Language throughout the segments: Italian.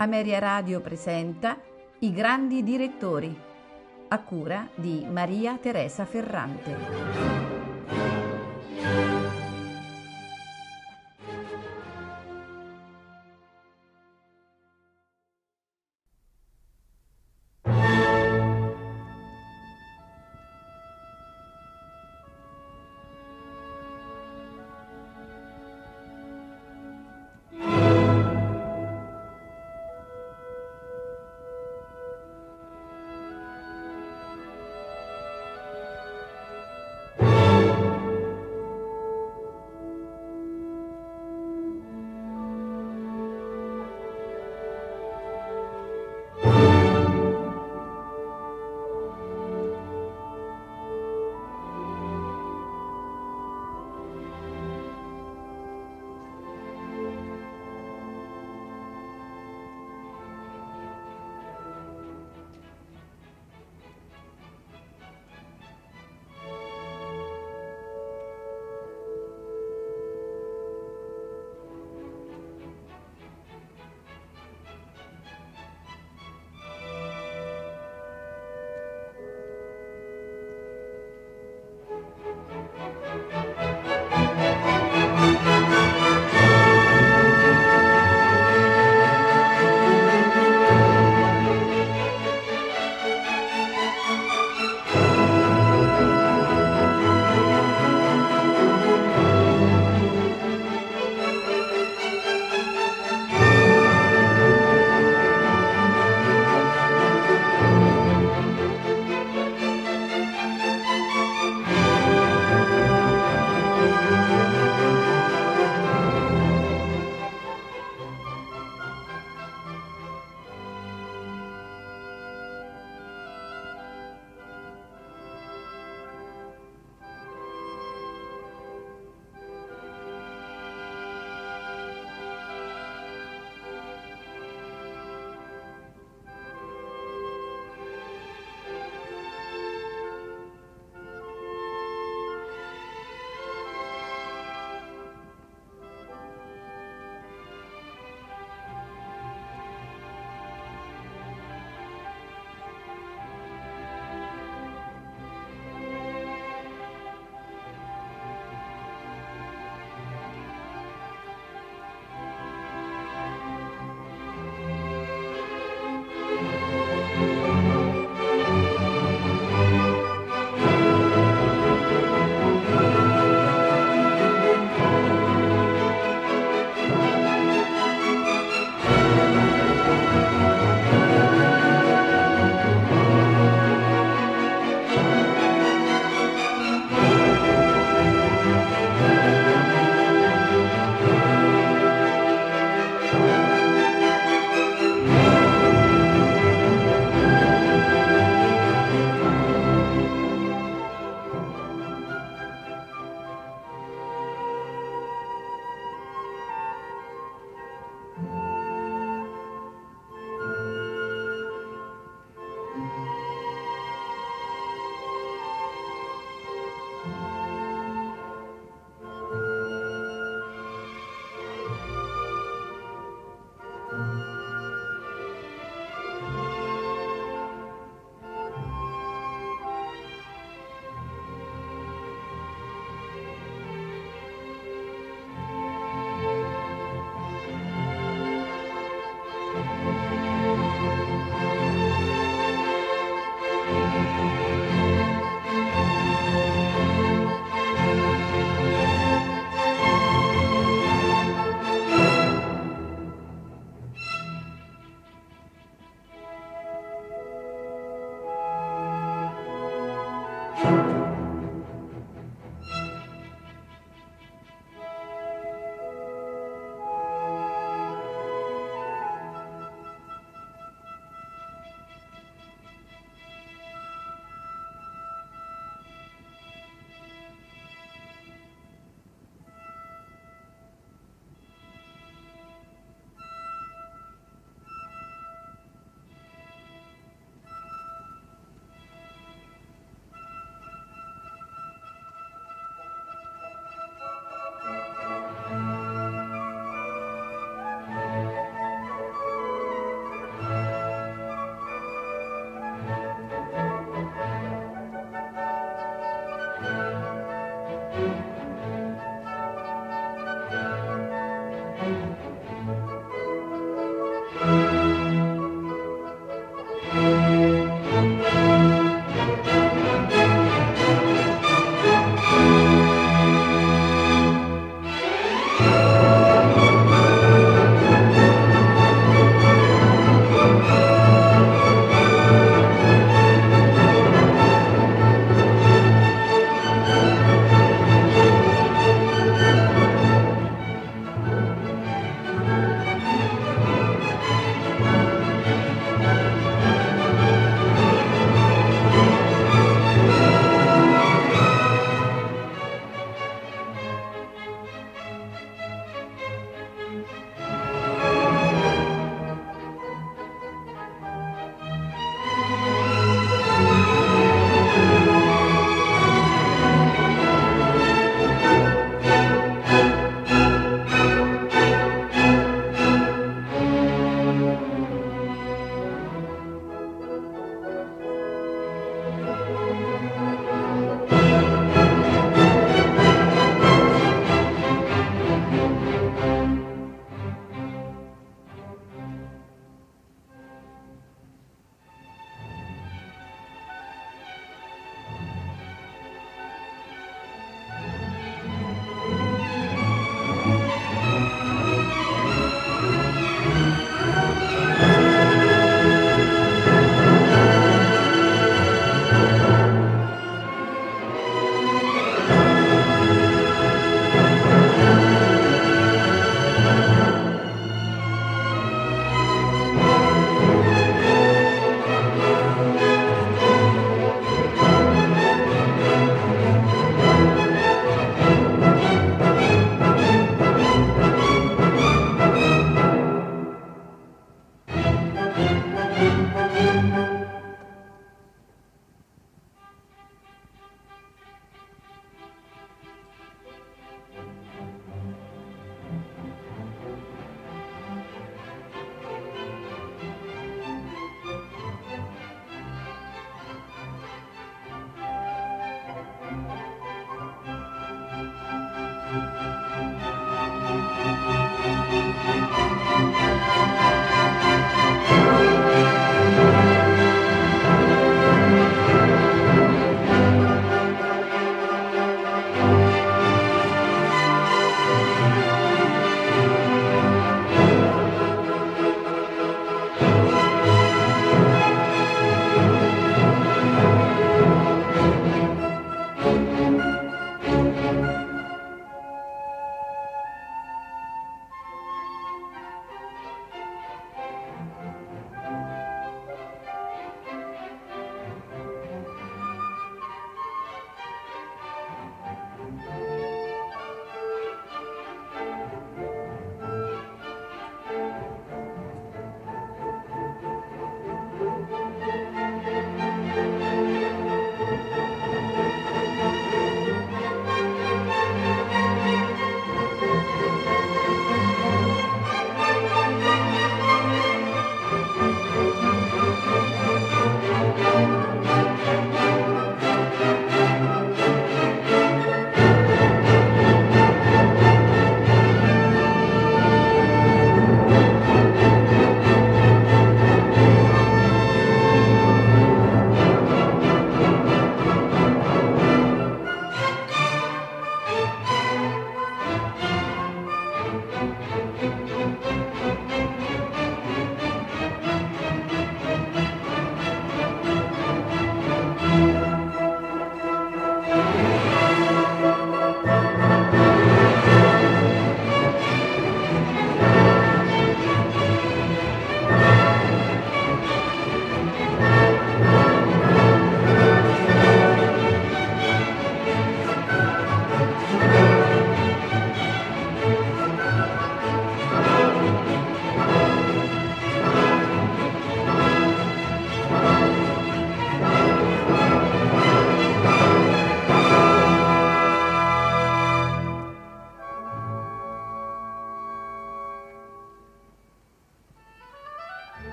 Ameria Radio presenta I grandi direttori, a cura di Maria Teresa Ferrante.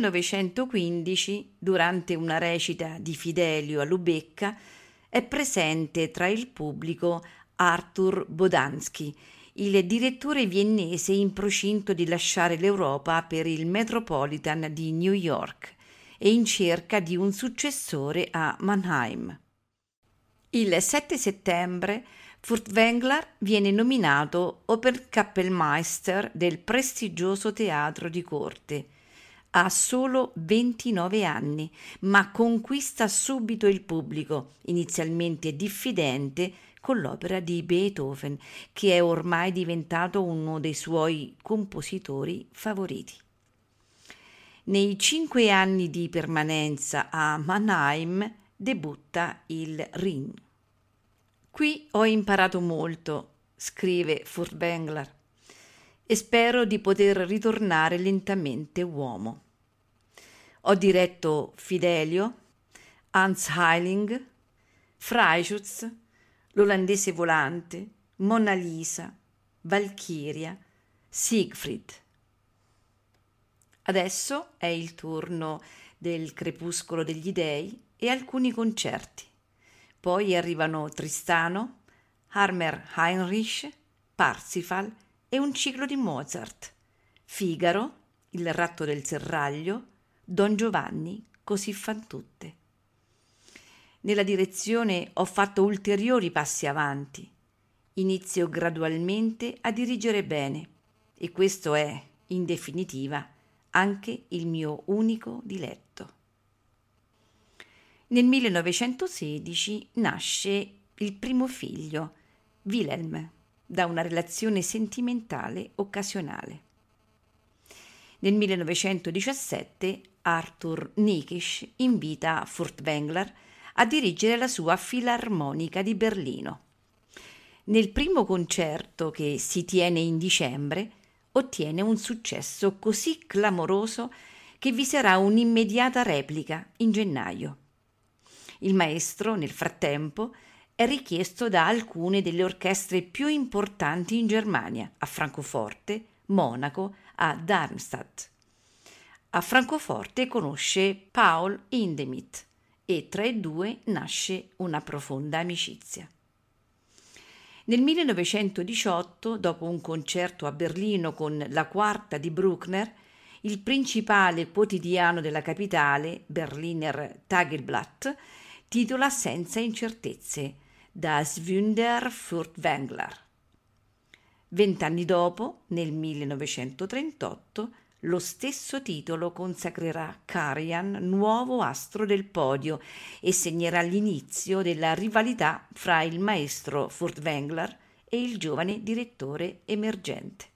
1915, durante una recita di Fidelio a Lubecca, è presente tra il pubblico Arthur Bodansky, il direttore viennese in procinto di lasciare l'Europa per il Metropolitan di New York e in cerca di un successore a Mannheim. Il 7 settembre Furtwängler viene nominato Oberkapellmeister del prestigioso teatro di corte. Ha solo 29 anni, ma conquista subito il pubblico, inizialmente diffidente con l'opera di Beethoven, che è ormai diventato uno dei suoi compositori favoriti. Nei cinque anni di permanenza a Mannheim debutta il Ring. Qui ho imparato molto, scrive Furtwängler, e spero di poter ritornare lentamente uomo. Ho diretto Fidelio, Hans Heiling, Freischutz, l'olandese volante, Monna Lisa, Valchiria, Siegfried. Adesso è il turno del Crepuscolo degli Dei e alcuni concerti. Poi arrivano Tristano, Harmer Heinrich, Parsifal e un ciclo di Mozart, Figaro, Il ratto del serraglio, Don Giovanni, così fan tutte. Nella direzione ho fatto ulteriori passi avanti. Inizio gradualmente a dirigere bene e questo è, in definitiva, anche il mio unico diletto. Nel 1916 nasce il primo figlio, Wilhelm, da una relazione sentimentale occasionale. Nel 1917 Arthur Nikisch invita Furtwängler a dirigere la sua Filarmonica di Berlino. Nel primo concerto che si tiene in dicembre ottiene un successo così clamoroso che vi sarà un'immediata replica in gennaio. Il maestro, nel frattempo, è richiesto da alcune delle orchestre più importanti in Germania, a Francoforte, Monaco, a Darmstadt. A Francoforte conosce Paul Hindemith e tra i due nasce una profonda amicizia. Nel 1918, dopo un concerto a Berlino con la quarta di Bruckner, il principale quotidiano della capitale, Berliner Tageblatt, titola Senza incertezze, Das Wunder Furtwängler. Vent'anni dopo, nel 1938, lo stesso titolo consacrerà Karian nuovo astro del podio e segnerà l'inizio della rivalità fra il maestro Furtwängler e il giovane direttore emergente.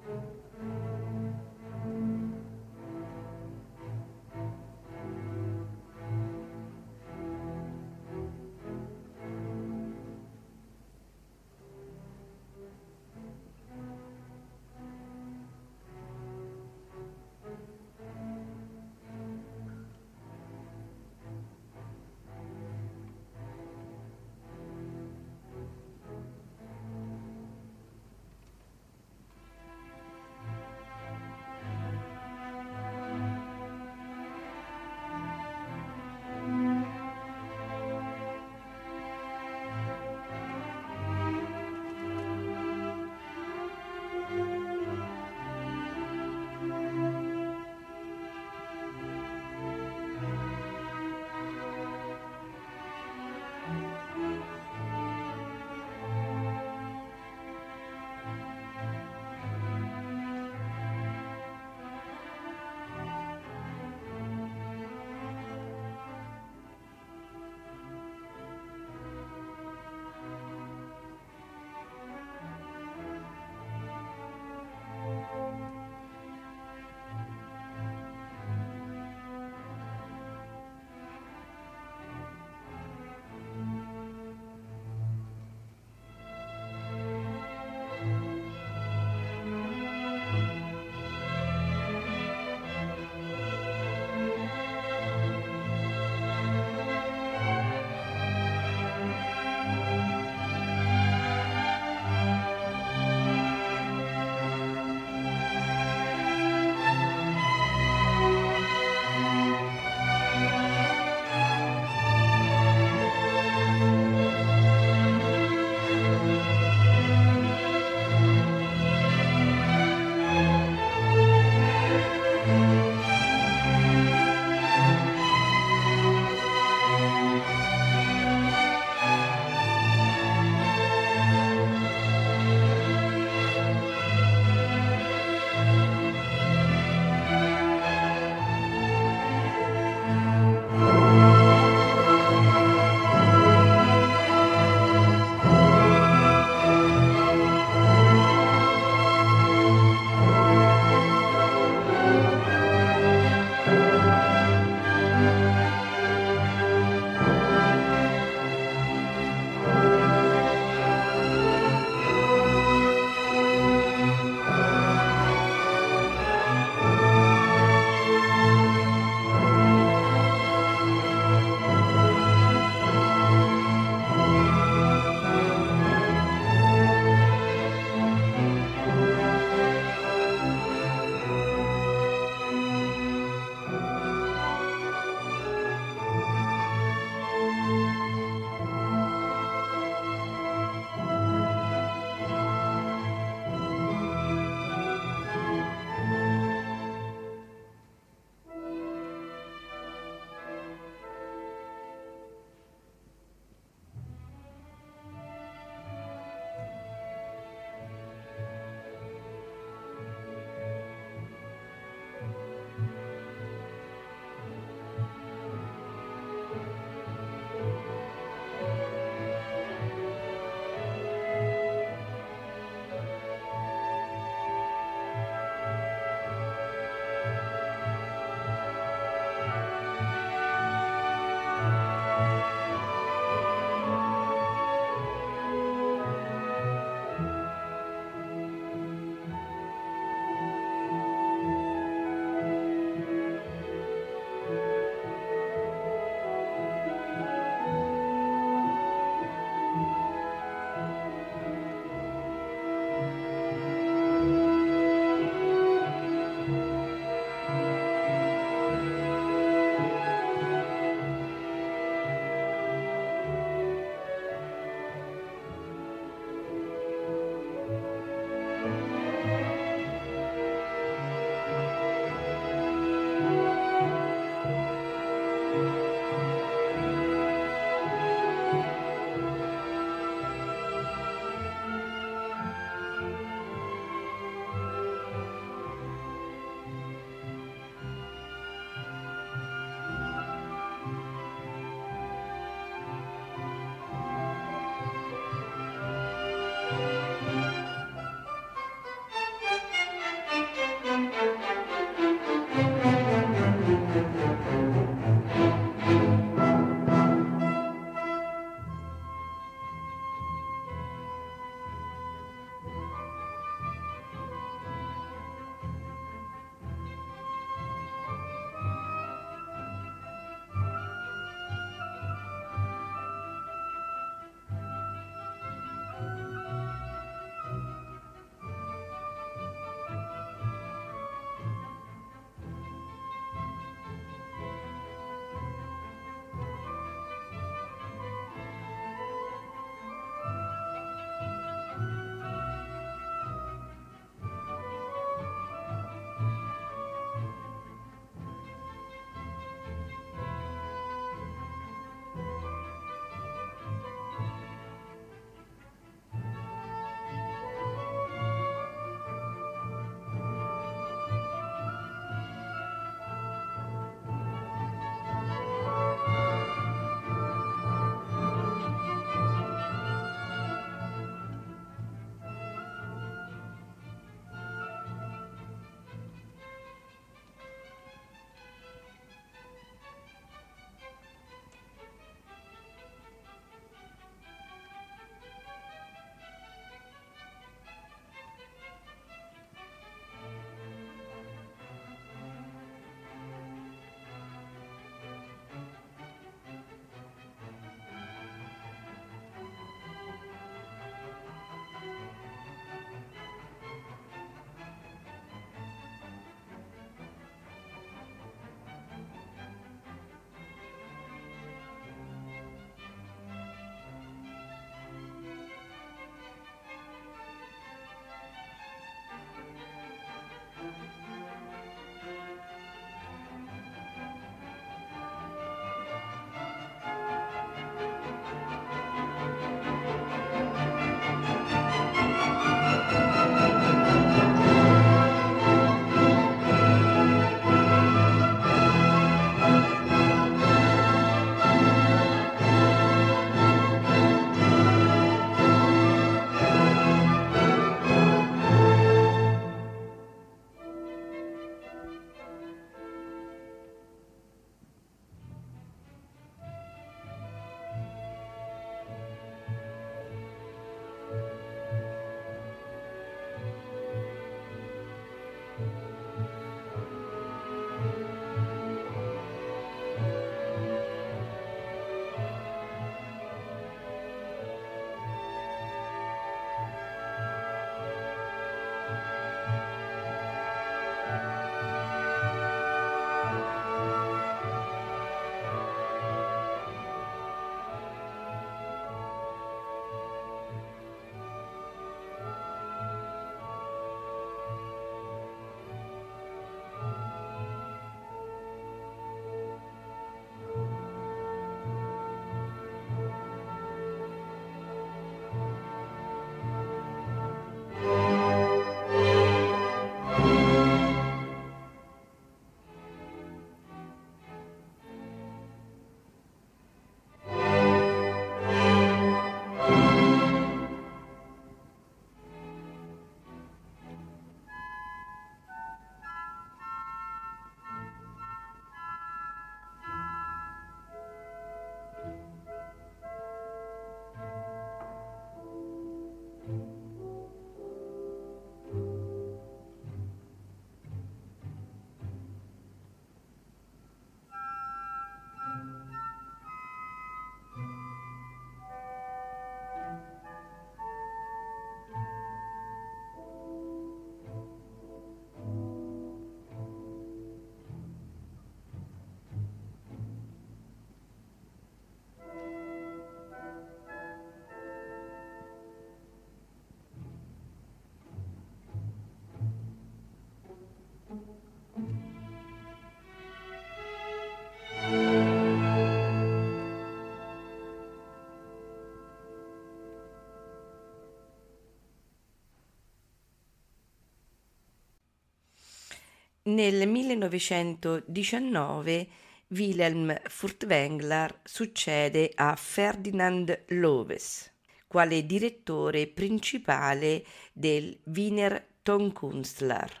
Nel 1919 Wilhelm Furtwängler succede a Ferdinand Loves quale direttore principale del Wiener Tonkunstler.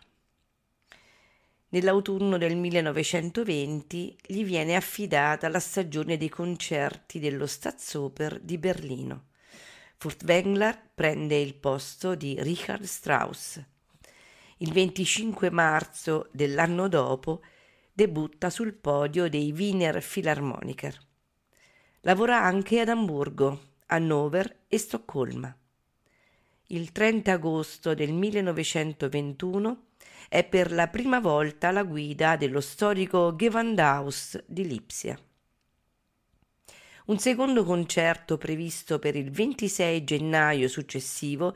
Nell'autunno del 1920 gli viene affidata la stagione dei concerti dello Staatsoper di Berlino. Furtwängler prende il posto di Richard Strauss. Il 25 marzo dell'anno dopo debutta sul podio dei Wiener Philharmoniker. Lavora anche ad Amburgo, Hannover e Stoccolma. Il 30 agosto del 1921 è per la prima volta la guida dello storico Gewandhaus di Lipsia. Un secondo concerto previsto per il 26 gennaio successivo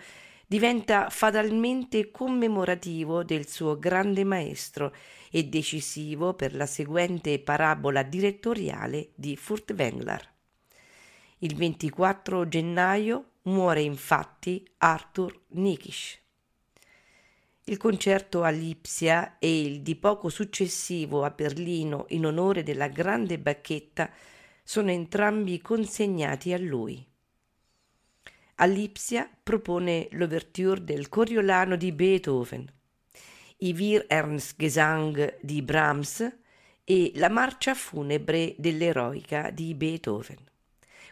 diventa fatalmente commemorativo del suo grande maestro e decisivo per la seguente parabola direttoriale di Furtwängler. Il 24 gennaio muore infatti Arthur Nikisch. Il concerto a Lipsia e il di poco successivo a Berlino in onore della grande bacchetta sono entrambi consegnati a lui. A Lipsia propone l'ouverture del Coriolano di Beethoven, i Wir Ernst Gesang di Brahms e la marcia funebre dell'eroica di Beethoven.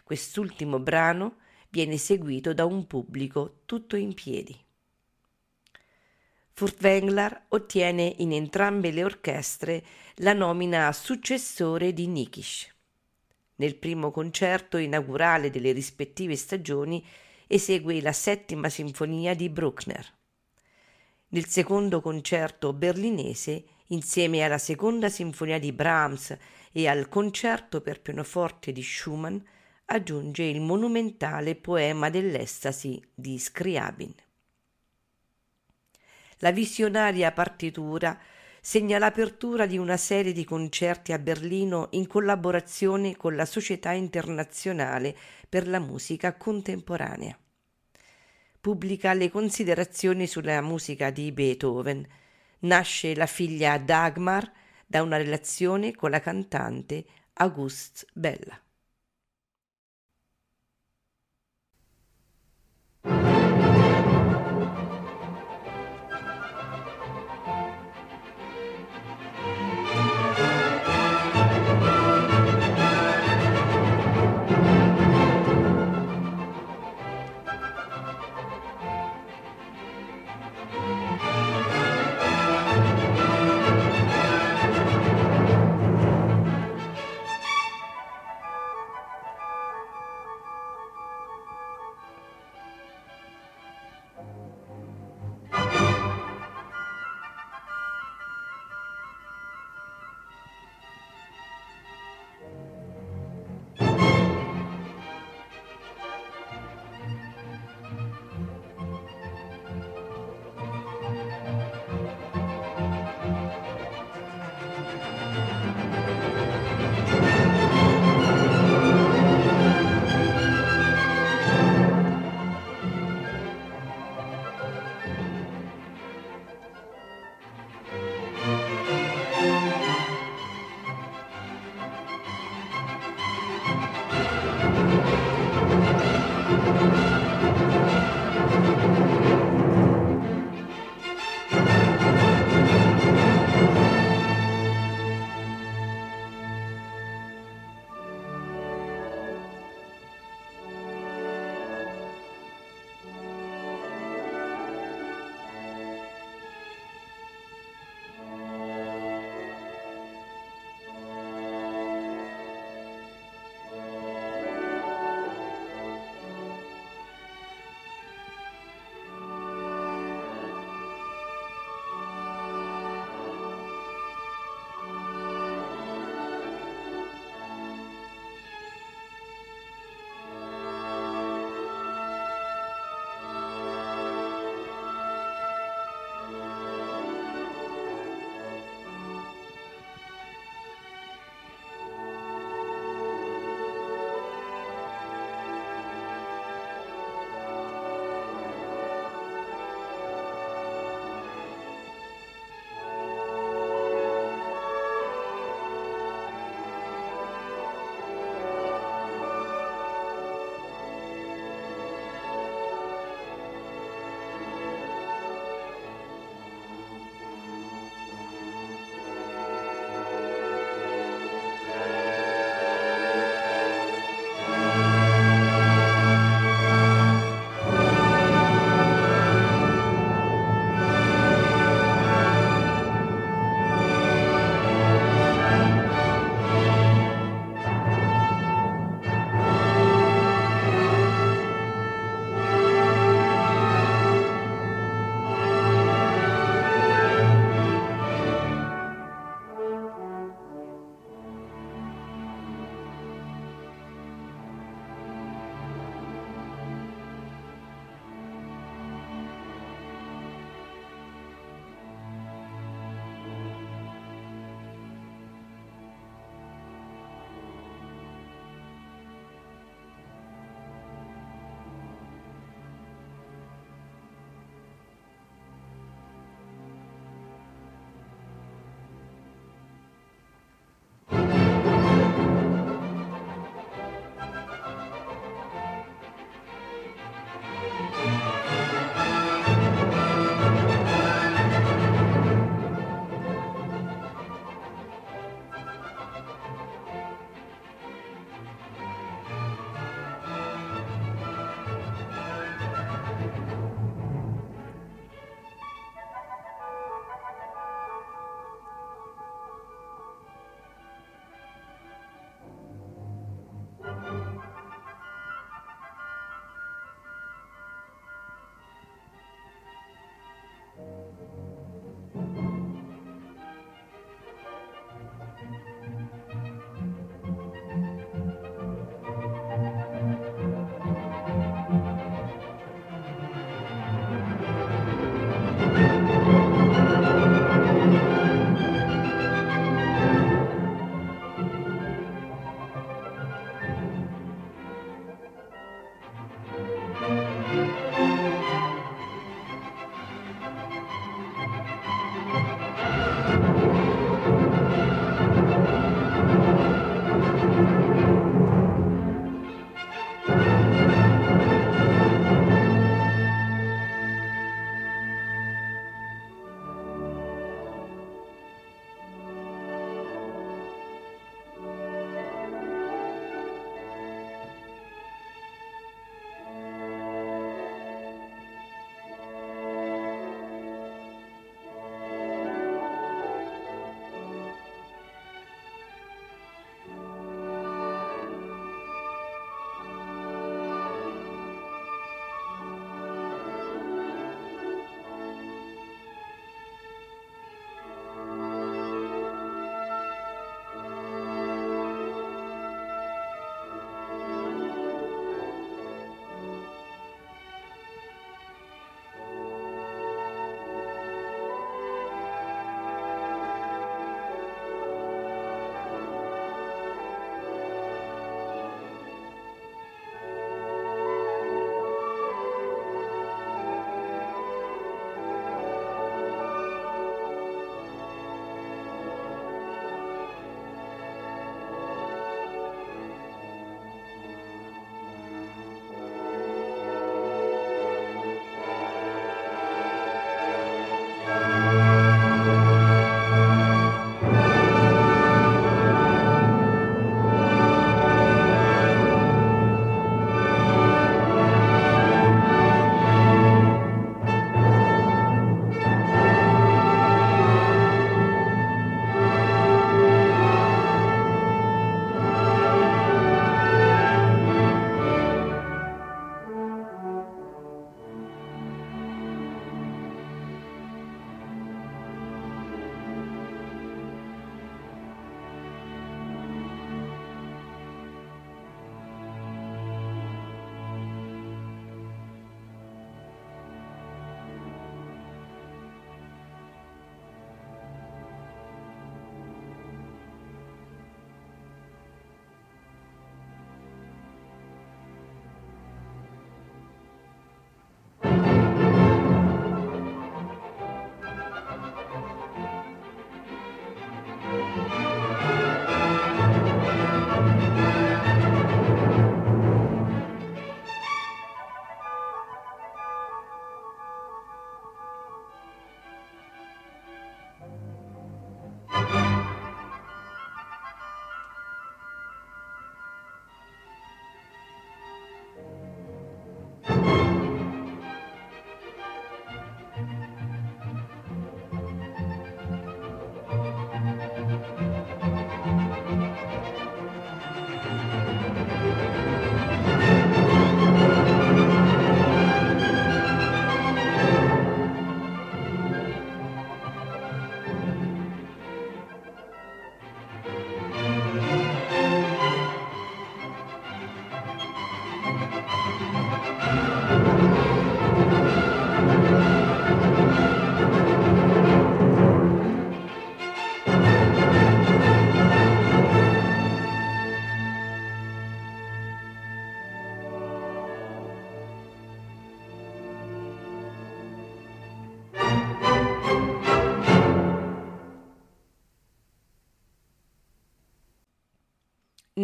Quest'ultimo brano viene seguito da un pubblico tutto in piedi. Furtwängler ottiene in entrambe le orchestre la nomina a successore di Nikisch. Nel primo concerto inaugurale delle rispettive stagioni esegue la settima sinfonia di Bruckner. Nel secondo concerto berlinese, insieme alla seconda sinfonia di Brahms e al concerto per pianoforte di Schumann, aggiunge il monumentale poema dell'estasi di Scriabin. La visionaria partitura segna l'apertura di una serie di concerti a Berlino in collaborazione con la Società internazionale per la musica contemporanea. Pubblica le considerazioni sulla musica di Beethoven. Nasce la figlia Dagmar da una relazione con la cantante Auguste Bella.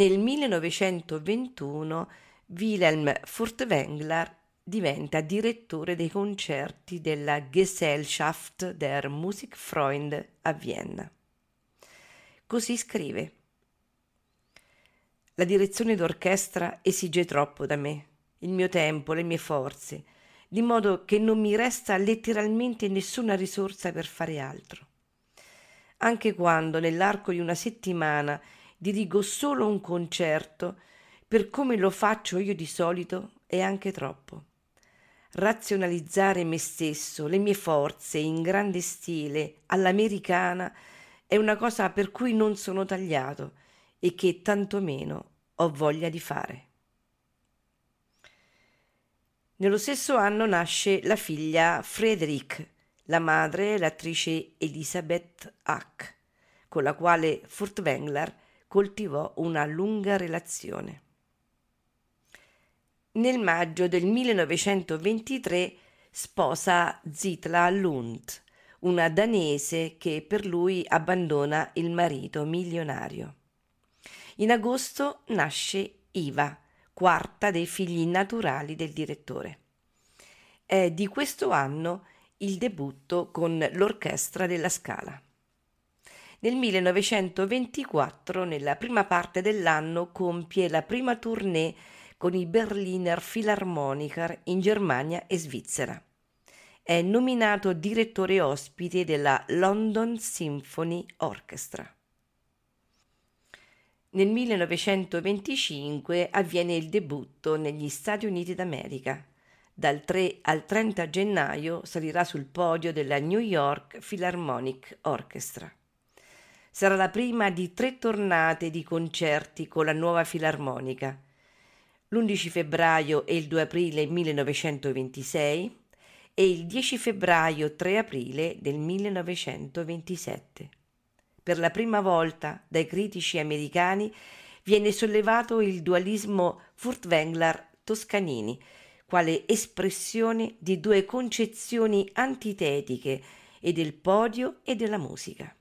Nel 1921 Wilhelm Furtwängler diventa direttore dei concerti della Gesellschaft der Musikfreunde a Vienna. Così scrive La direzione d'orchestra esige troppo da me, il mio tempo, le mie forze, di modo che non mi resta letteralmente nessuna risorsa per fare altro. Anche quando nell'arco di una settimana dirigo solo un concerto, per come lo faccio io di solito, è anche troppo. Razionalizzare me stesso, le mie forze in grande stile, all'americana, è una cosa per cui non sono tagliato e che tantomeno ho voglia di fare. Nello stesso anno nasce la figlia Frederick, la madre l'attrice Elisabeth Hack, con la quale Furtwängler coltivò una lunga relazione. Nel maggio del 1923 sposa Zitla Lund, una danese che per lui abbandona il marito milionario. In agosto nasce Iva, quarta dei figli naturali del direttore. È di questo anno il debutto con l'Orchestra della Scala. Nel 1924, nella prima parte dell'anno, compie la prima tournée con i Berliner Philharmoniker in Germania e Svizzera è nominato direttore ospite della London Symphony Orchestra. Nel 1925 avviene il debutto negli Stati Uniti d'America. Dal 3 al 30 gennaio salirà sul podio della New York Philharmonic Orchestra. Sarà la prima di tre tornate di concerti con la nuova filarmonica. L'11 febbraio e il 2 aprile 1926 e il 10 febbraio-3 aprile del 1927. Per la prima volta dai critici americani viene sollevato il dualismo Furtwängler-Toscanini, quale espressione di due concezioni antitetiche e del podio e della musica.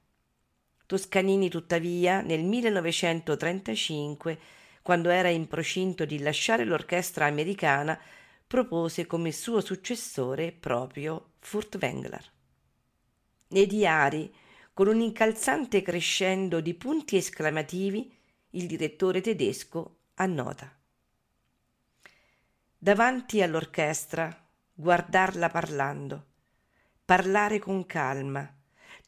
Toscanini, tuttavia, nel 1935, quando era in procinto di lasciare l'orchestra americana, propose come suo successore proprio Furtwängler. Nei diari, con un incalzante crescendo di punti esclamativi, il direttore tedesco annota. Davanti all'orchestra, guardarla parlando, parlare con calma,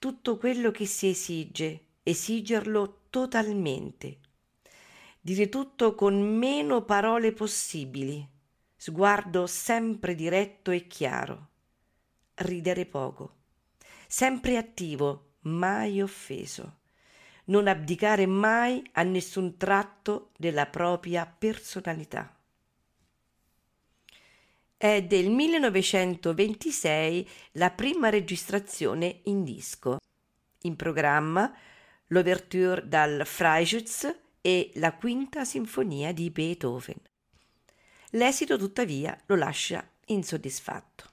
tutto quello che si esige, esigerlo totalmente, dire tutto con meno parole possibili, sguardo sempre diretto e chiaro, ridere poco, sempre attivo, mai offeso, non abdicare mai a nessun tratto della propria personalità. È del 1926 la prima registrazione in disco. In programma l'ouverture dal Freischütz e la quinta sinfonia di Beethoven. L'esito tuttavia lo lascia insoddisfatto.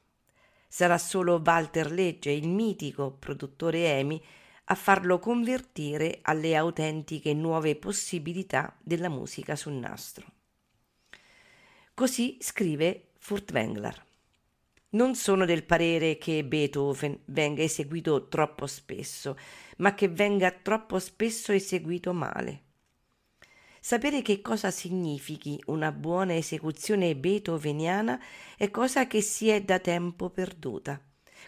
Sarà solo Walter Legge, il mitico produttore EMI, a farlo convertire alle autentiche nuove possibilità della musica sul nastro. Così scrive Furtwängler. Non sono del parere che Beethoven venga eseguito troppo spesso, ma che venga troppo spesso eseguito male. Sapere che cosa significhi una buona esecuzione beethoveniana è cosa che si è da tempo perduta,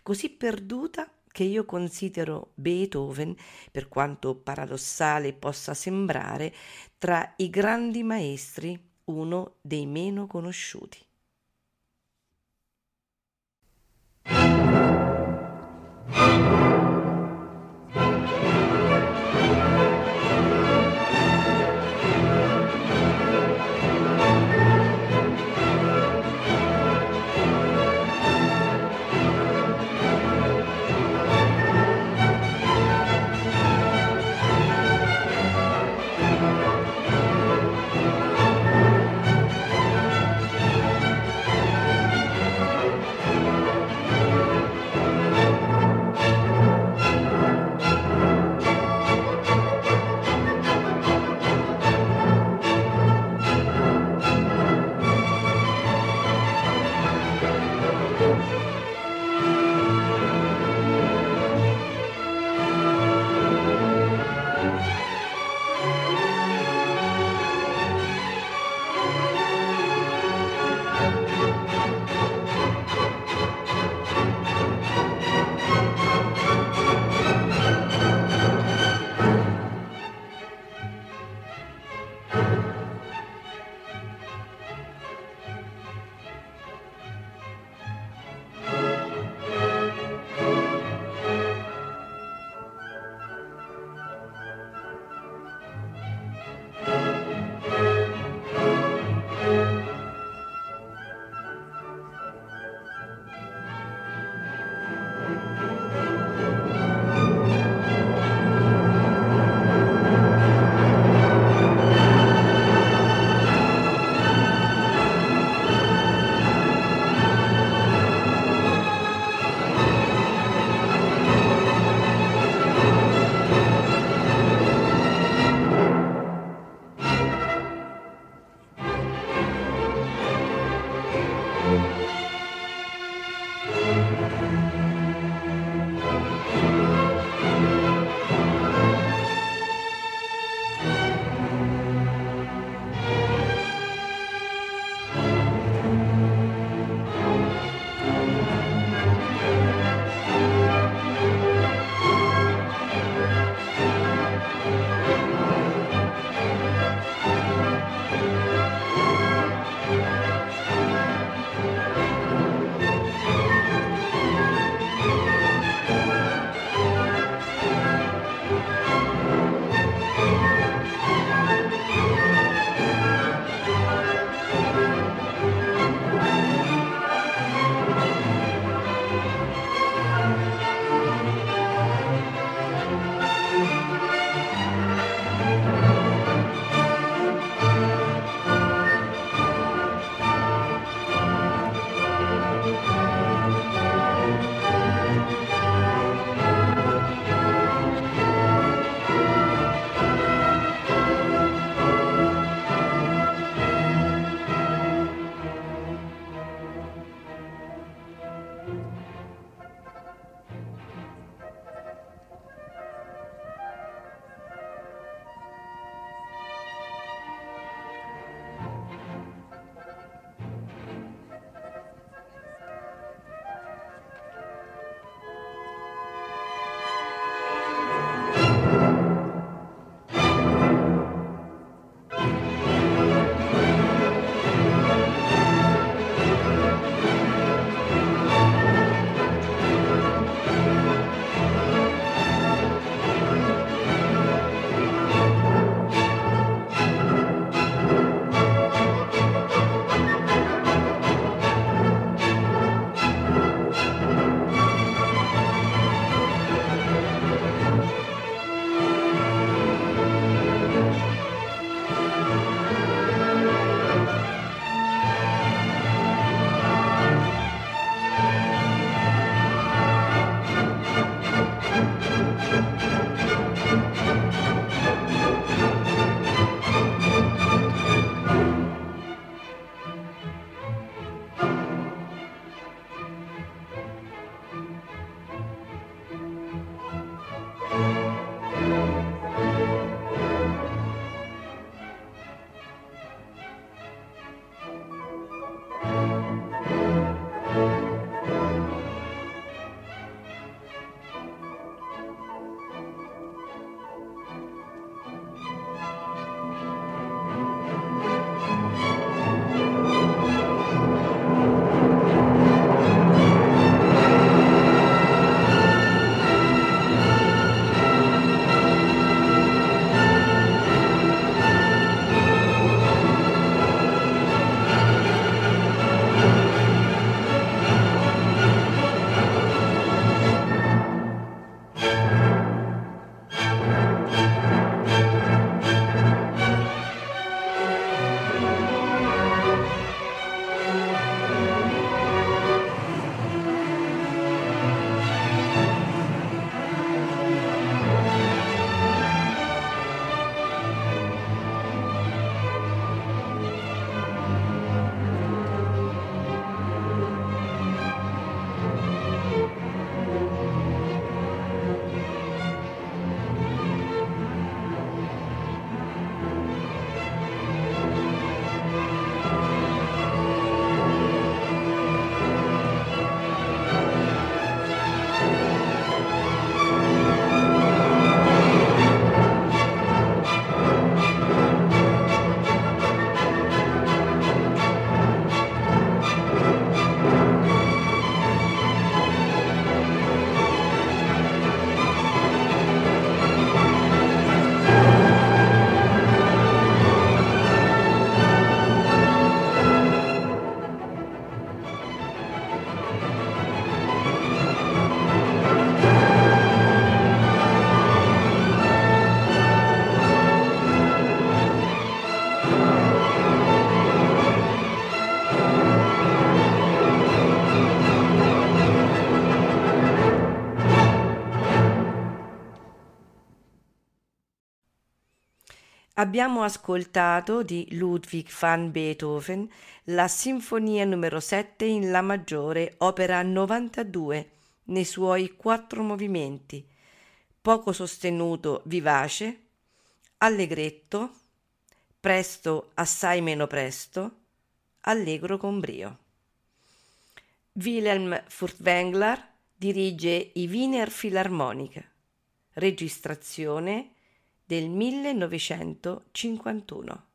così perduta che io considero Beethoven, per quanto paradossale possa sembrare, tra i grandi maestri uno dei meno conosciuti. Abbiamo ascoltato di Ludwig van Beethoven la Sinfonia numero 7 in La maggiore, opera 92, nei suoi quattro movimenti, poco sostenuto vivace, allegretto, presto assai meno presto, allegro con brio. Wilhelm Furtwängler dirige i Wiener Philharmonic, registrazione del 1951.